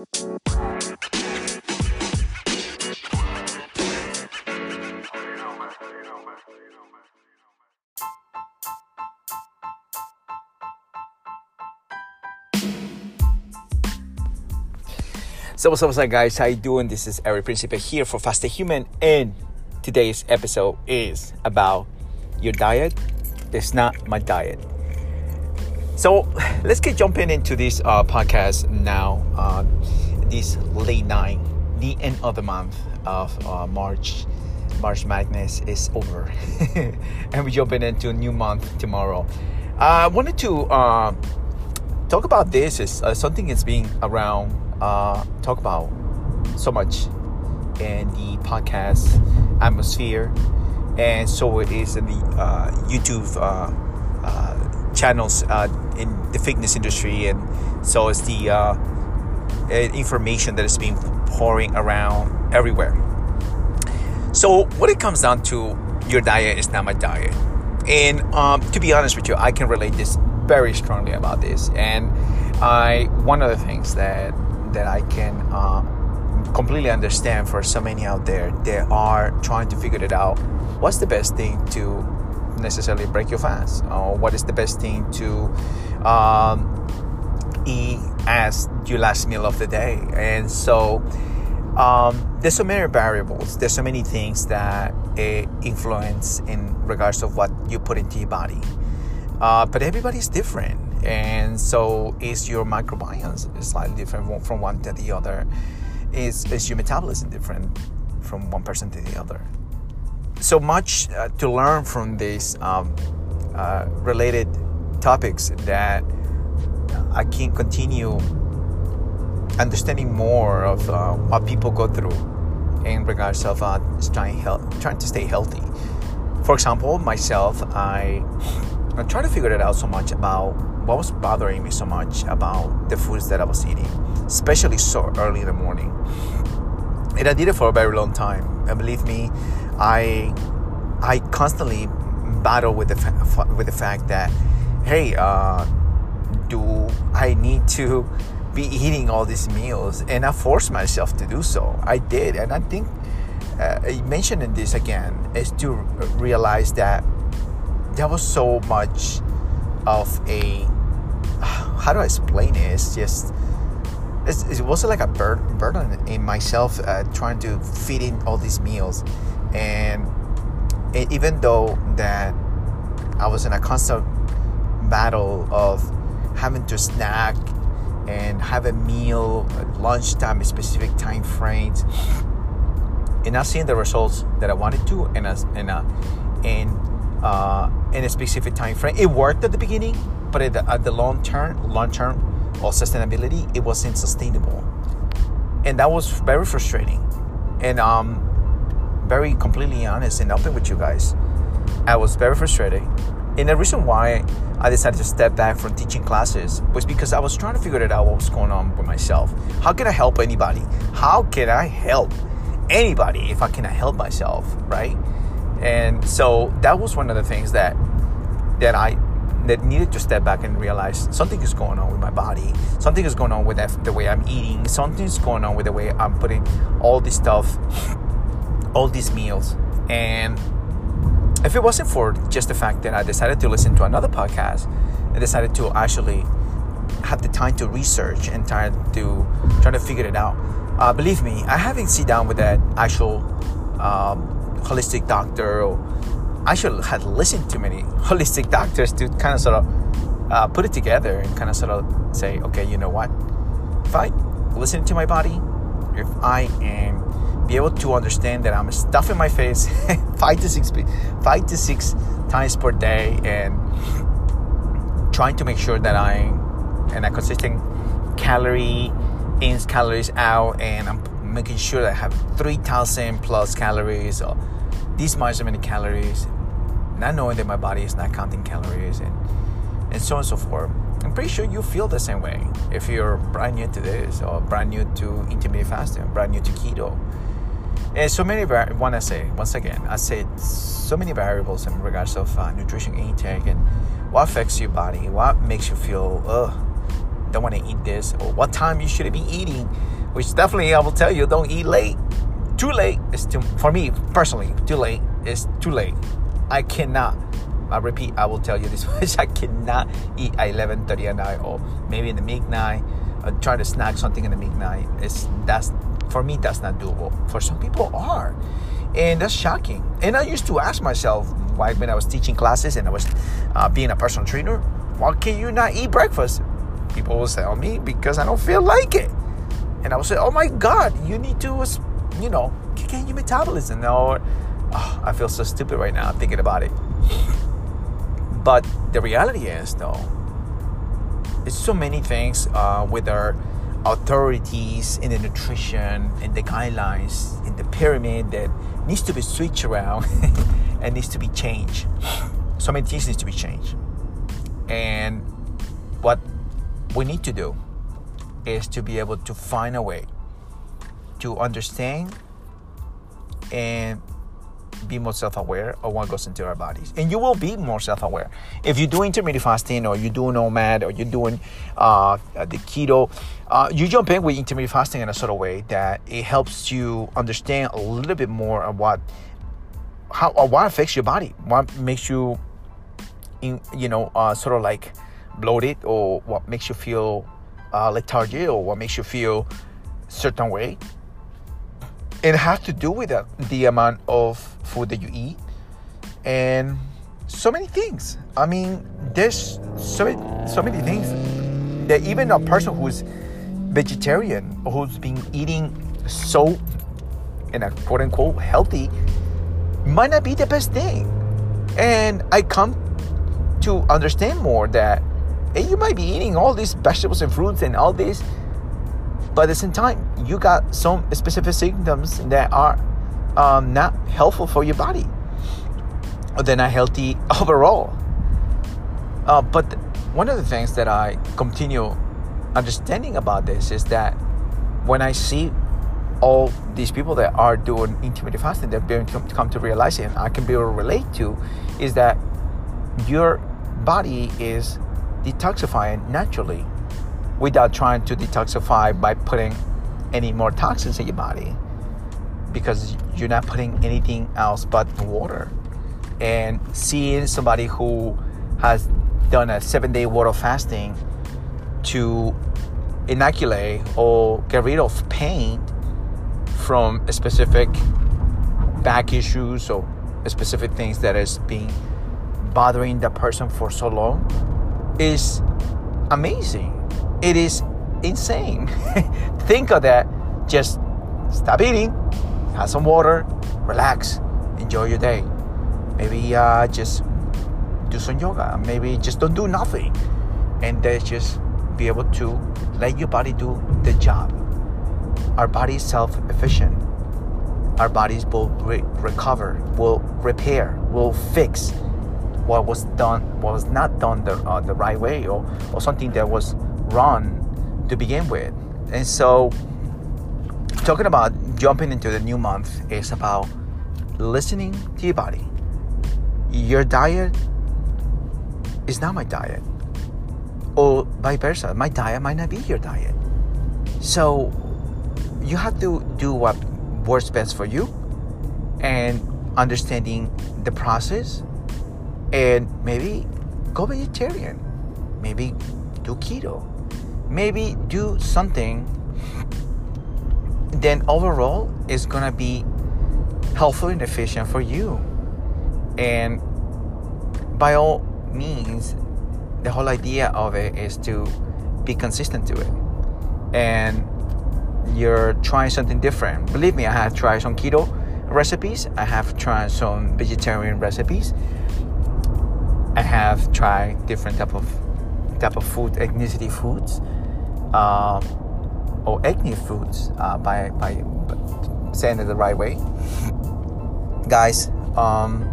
So what's up, what's up, guys? How you doing? This is Eric Principe here for Faster Human, and today's episode is about your diet. It's not my diet. So let's get jumping into this uh, podcast now. Uh, this late night, the end of the month of uh, March. March Madness is over, and we're jumping into a new month tomorrow. I wanted to uh, talk about this. Is uh, something that's being around uh, talk about so much in the podcast atmosphere, and so it is in the uh, YouTube uh, uh channels uh, in the fitness industry, and so it's the uh, information that is being pouring around everywhere. So, what it comes down to, your diet is not my diet. And um, to be honest with you, I can relate this very strongly about this. And I one of the things that that I can uh, completely understand for so many out there that are trying to figure it out. What's the best thing to necessarily break your fast? Or what is the best thing to um, eat as your last meal of the day? And so um, there's so many variables. There's so many things that influence in regards of what you put into your body. Uh, but everybody's different and so is your microbiome slightly different from one to the other is, is your metabolism different from one person to the other so much uh, to learn from these um, uh, related topics that i can continue understanding more of uh, what people go through in regards of uh, trying, health, trying to stay healthy for example myself i I try to figure it out so much about what was bothering me so much about the foods that I was eating, especially so early in the morning. And I did it for a very long time. And believe me, I I constantly battle with the fa- with the fact that, hey, uh, do I need to be eating all these meals? And I forced myself to do so. I did, and I think uh, mentioning this again is to realize that there was so much of a how do I explain it? It's just it wasn't like a burden in myself uh, trying to fit in all these meals, and it, even though that I was in a constant battle of having to snack and have a meal at lunchtime, specific time frames, and not seeing the results that I wanted to in a in a in uh, in a specific time frame. It worked at the beginning, but at the, at the long term, long term or sustainability, it wasn't sustainable, and that was very frustrating. And um, very completely honest and open with you guys, I was very frustrated. And the reason why I decided to step back from teaching classes was because I was trying to figure it out what was going on with myself. How can I help anybody? How can I help anybody if I cannot help myself, right? And so that was one of the things that that I that needed to step back and realize something is going on with my body. Something is going on with the way I'm eating. Something is going on with the way I'm putting all this stuff, all these meals. And if it wasn't for just the fact that I decided to listen to another podcast, I decided to actually have the time to research and try to try to figure it out. Uh, believe me, I haven't sit down with that actual um, holistic doctor or I should have listened to many holistic doctors to kind of sort of uh, put it together and kind of sort of say, okay, you know what? If I listen to my body, if I am be able to understand that I'm stuffing my face five to six five to six times per day and trying to make sure that I'm in a consistent calorie in, calories out, and I'm making sure that I have 3,000 plus calories or these much many calories, not knowing that my body is not counting calories and, and so on and so forth. I'm pretty sure you feel the same way if you're brand new to this or brand new to intermittent fasting, brand new to keto. And so many, I want to say, once again, I said so many variables in regards of uh, nutrition intake and what affects your body, what makes you feel, ugh, don't want to eat this or what time you should be eating, which definitely I will tell you don't eat late. Too late is too for me personally. Too late is too late. I cannot. I repeat, I will tell you this much: I cannot eat at 11:30 at night or maybe in the midnight. Uh, try to snack something in the midnight. It's that's for me that's not doable. For some people are, and that's shocking. And I used to ask myself why when I was teaching classes and I was uh, being a personal trainer, why can you not eat breakfast? People will tell me because I don't feel like it. And I will say, oh my God, you need to, you know, kick in your metabolism. Or, oh, I feel so stupid right now thinking about it. But the reality is, though, it's so many things uh, with our authorities in the nutrition and the guidelines in the pyramid that needs to be switched around and needs to be changed. So many things need to be changed. And what we need to do is to be able to find a way to understand and be more self-aware of what goes into our bodies. And you will be more self-aware. If you do intermittent fasting or you do doing OMAD or you're doing uh, the keto uh, you jump in with intermittent fasting in a sort of way that it helps you understand a little bit more of what how or what affects your body. What makes you in, you know uh, sort of like bloated or what makes you feel uh, lethargy or what makes you feel certain way it has to do with the, the amount of food that you eat and so many things. I mean there's so many, so many things that even a person who's vegetarian who's been eating so in a quote unquote healthy might not be the best thing. And i come to understand more that you might be eating all these vegetables and fruits and all this but at the same time, you got some specific symptoms that are um, not helpful for your body, or they're not healthy overall. Uh, but one of the things that I continue understanding about this is that when I see all these people that are doing intermittent fasting, they're being to come to realize it, and I can be able to relate to, is that your body is detoxifying naturally without trying to detoxify by putting any more toxins in your body because you're not putting anything else but water. And seeing somebody who has done a seven day water fasting to inoculate or get rid of pain from specific back issues or specific things that is being bothering the person for so long is amazing it is insane. Think of that. Just stop eating, have some water, relax, enjoy your day. Maybe uh, just do some yoga. Maybe just don't do nothing. And then just be able to let your body do the job. Our body is self efficient. Our bodies will re- recover, will repair, will fix what was done, what was not done the, uh, the right way, or, or something that was run to begin with. And so, talking about jumping into the new month is about listening to your body. Your diet is not my diet, or vice versa. My diet might not be your diet. So, you have to do what works best for you and understanding the process and maybe go vegetarian maybe do keto maybe do something then overall it's gonna be helpful and efficient for you. And by all means the whole idea of it is to be consistent to it. And you're trying something different. Believe me i have tried some keto recipes. I have tried some vegetarian recipes. I have tried different type of type of food ethnicity foods um, or acne foods uh, by, by saying it the right way. Guys, um,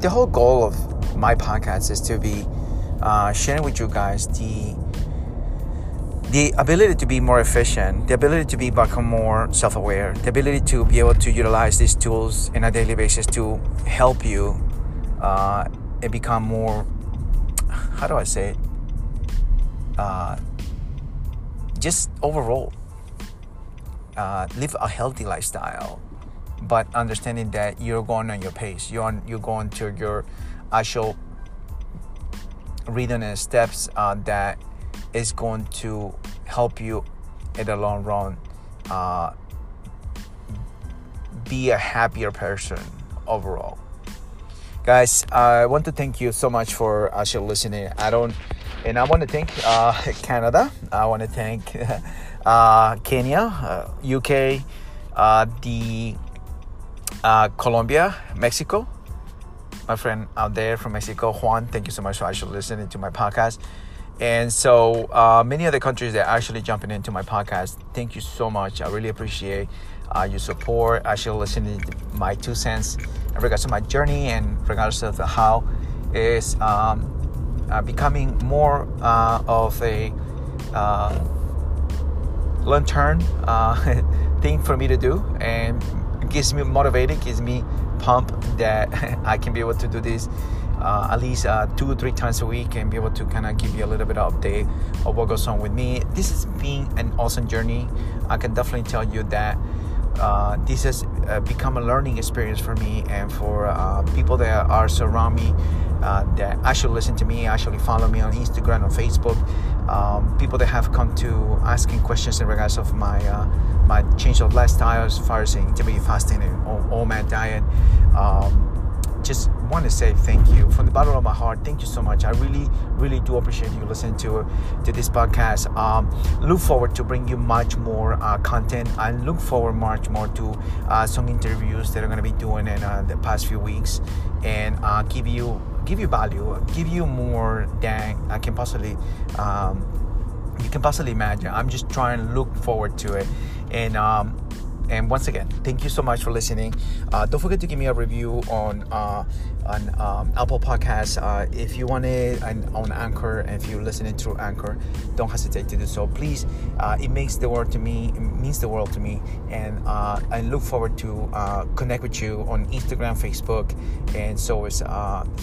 the whole goal of my podcast is to be uh, sharing with you guys the the ability to be more efficient, the ability to be become more self-aware, the ability to be able to utilize these tools in a daily basis to help you uh, and become more. How do I say it? Uh, just overall uh, live a healthy lifestyle but understanding that you're going on your pace. You're on you're going to your actual rhythm and steps uh, that is going to help you in the long run uh, be a happier person overall. Guys i want to thank you so much for actually listening. I don't and i want to thank uh, canada i want to thank uh, Kenya, uh, UK, uh, the uh, Colombia, Mexico. My friend out there from Mexico, Juan, thank you so much for actually listening to my podcast. And so uh, many other countries that are actually jumping into my podcast. Thank you so much. I really appreciate uh, your support. Actually listening to my two cents in regards to my journey and regardless of how is um, uh, becoming more uh, of a uh, lantern uh, thing for me to do and gives me motivated gives me pump that i can be able to do this uh, at least uh, two or three times a week and be able to kind of give you a little bit of update of what goes on with me. This has been an awesome journey. I can definitely tell you that uh, this has uh, become a learning experience for me and for uh, people that are surround me uh, that actually listen to me, actually follow me on Instagram or Facebook. Um, people that have come to asking questions in regards of my uh, my change of lifestyle as far as intermittent fasting and OMAD diet. Um, just want to say thank you from the bottom of my heart. Thank you so much. I really, really do appreciate you listening to to this podcast. Um, look forward to bring you much more uh, content. I look forward much more to uh, some interviews that I'm going to be doing in uh, the past few weeks, and uh, give you give you value, give you more than I can possibly. Um, you can possibly imagine. I'm just trying to look forward to it, and um, and once again, thank you so much for listening. Uh, don't forget to give me a review on uh, on um, Apple Podcasts. Uh, if you want it and on Anchor, and if you're listening through Anchor, don't hesitate to do so. Please, uh, it makes the world to me. It means the world to me, and uh, I look forward to uh, connect with you on Instagram, Facebook, and so is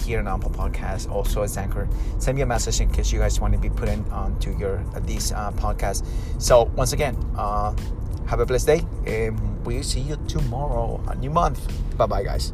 here on Apple Podcasts. Also as Anchor, send me a message in case you guys want to be put in onto your these podcasts. So once again have a blessed day, and we'll see you tomorrow, a new month. Bye bye, guys.